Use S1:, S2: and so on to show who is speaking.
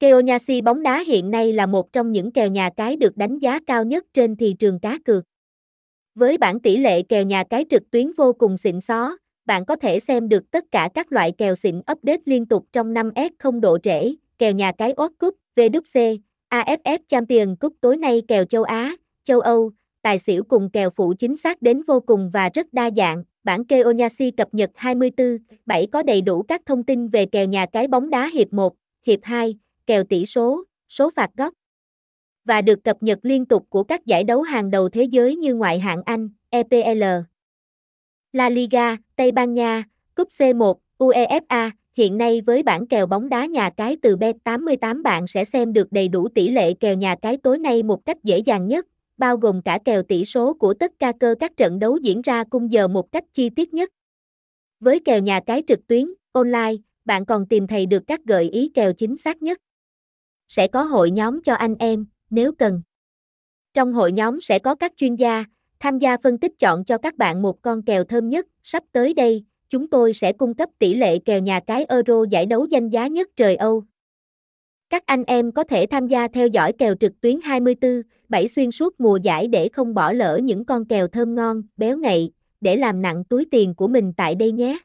S1: Keonyasi bóng đá hiện nay là một trong những kèo nhà cái được đánh giá cao nhất trên thị trường cá cược. Với bản tỷ lệ kèo nhà cái trực tuyến vô cùng xịn xó, bạn có thể xem được tất cả các loại kèo xịn update liên tục trong 5S không độ trễ, kèo nhà cái World Cup, VWC, AFF Champion Cup tối nay kèo châu Á, châu Âu, tài xỉu cùng kèo phụ chính xác đến vô cùng và rất đa dạng. Bản Keonyasi cập nhật 24, 7 có đầy đủ các thông tin về kèo nhà cái bóng đá hiệp 1, hiệp 2, kèo tỷ số, số phạt góc. Và được cập nhật liên tục của các giải đấu hàng đầu thế giới như ngoại hạng Anh, EPL, La Liga, Tây Ban Nha, Cúp C1, UEFA, hiện nay với bản kèo bóng đá nhà cái từ Bet88 bạn sẽ xem được đầy đủ tỷ lệ kèo nhà cái tối nay một cách dễ dàng nhất, bao gồm cả kèo tỷ số của tất cả cơ các trận đấu diễn ra cung giờ một cách chi tiết nhất. Với kèo nhà cái trực tuyến, online, bạn còn tìm thấy được các gợi ý kèo chính xác nhất. Sẽ có hội nhóm cho anh em, nếu cần. Trong hội nhóm sẽ có các chuyên gia, tham gia phân tích chọn cho các bạn một con kèo thơm nhất. Sắp tới đây, chúng tôi sẽ cung cấp tỷ lệ kèo nhà cái Euro giải đấu danh giá nhất trời Âu. Các anh em có thể tham gia theo dõi kèo trực tuyến 24, 7 xuyên suốt mùa giải để không bỏ lỡ những con kèo thơm ngon, béo ngậy, để làm nặng túi tiền của mình tại đây nhé.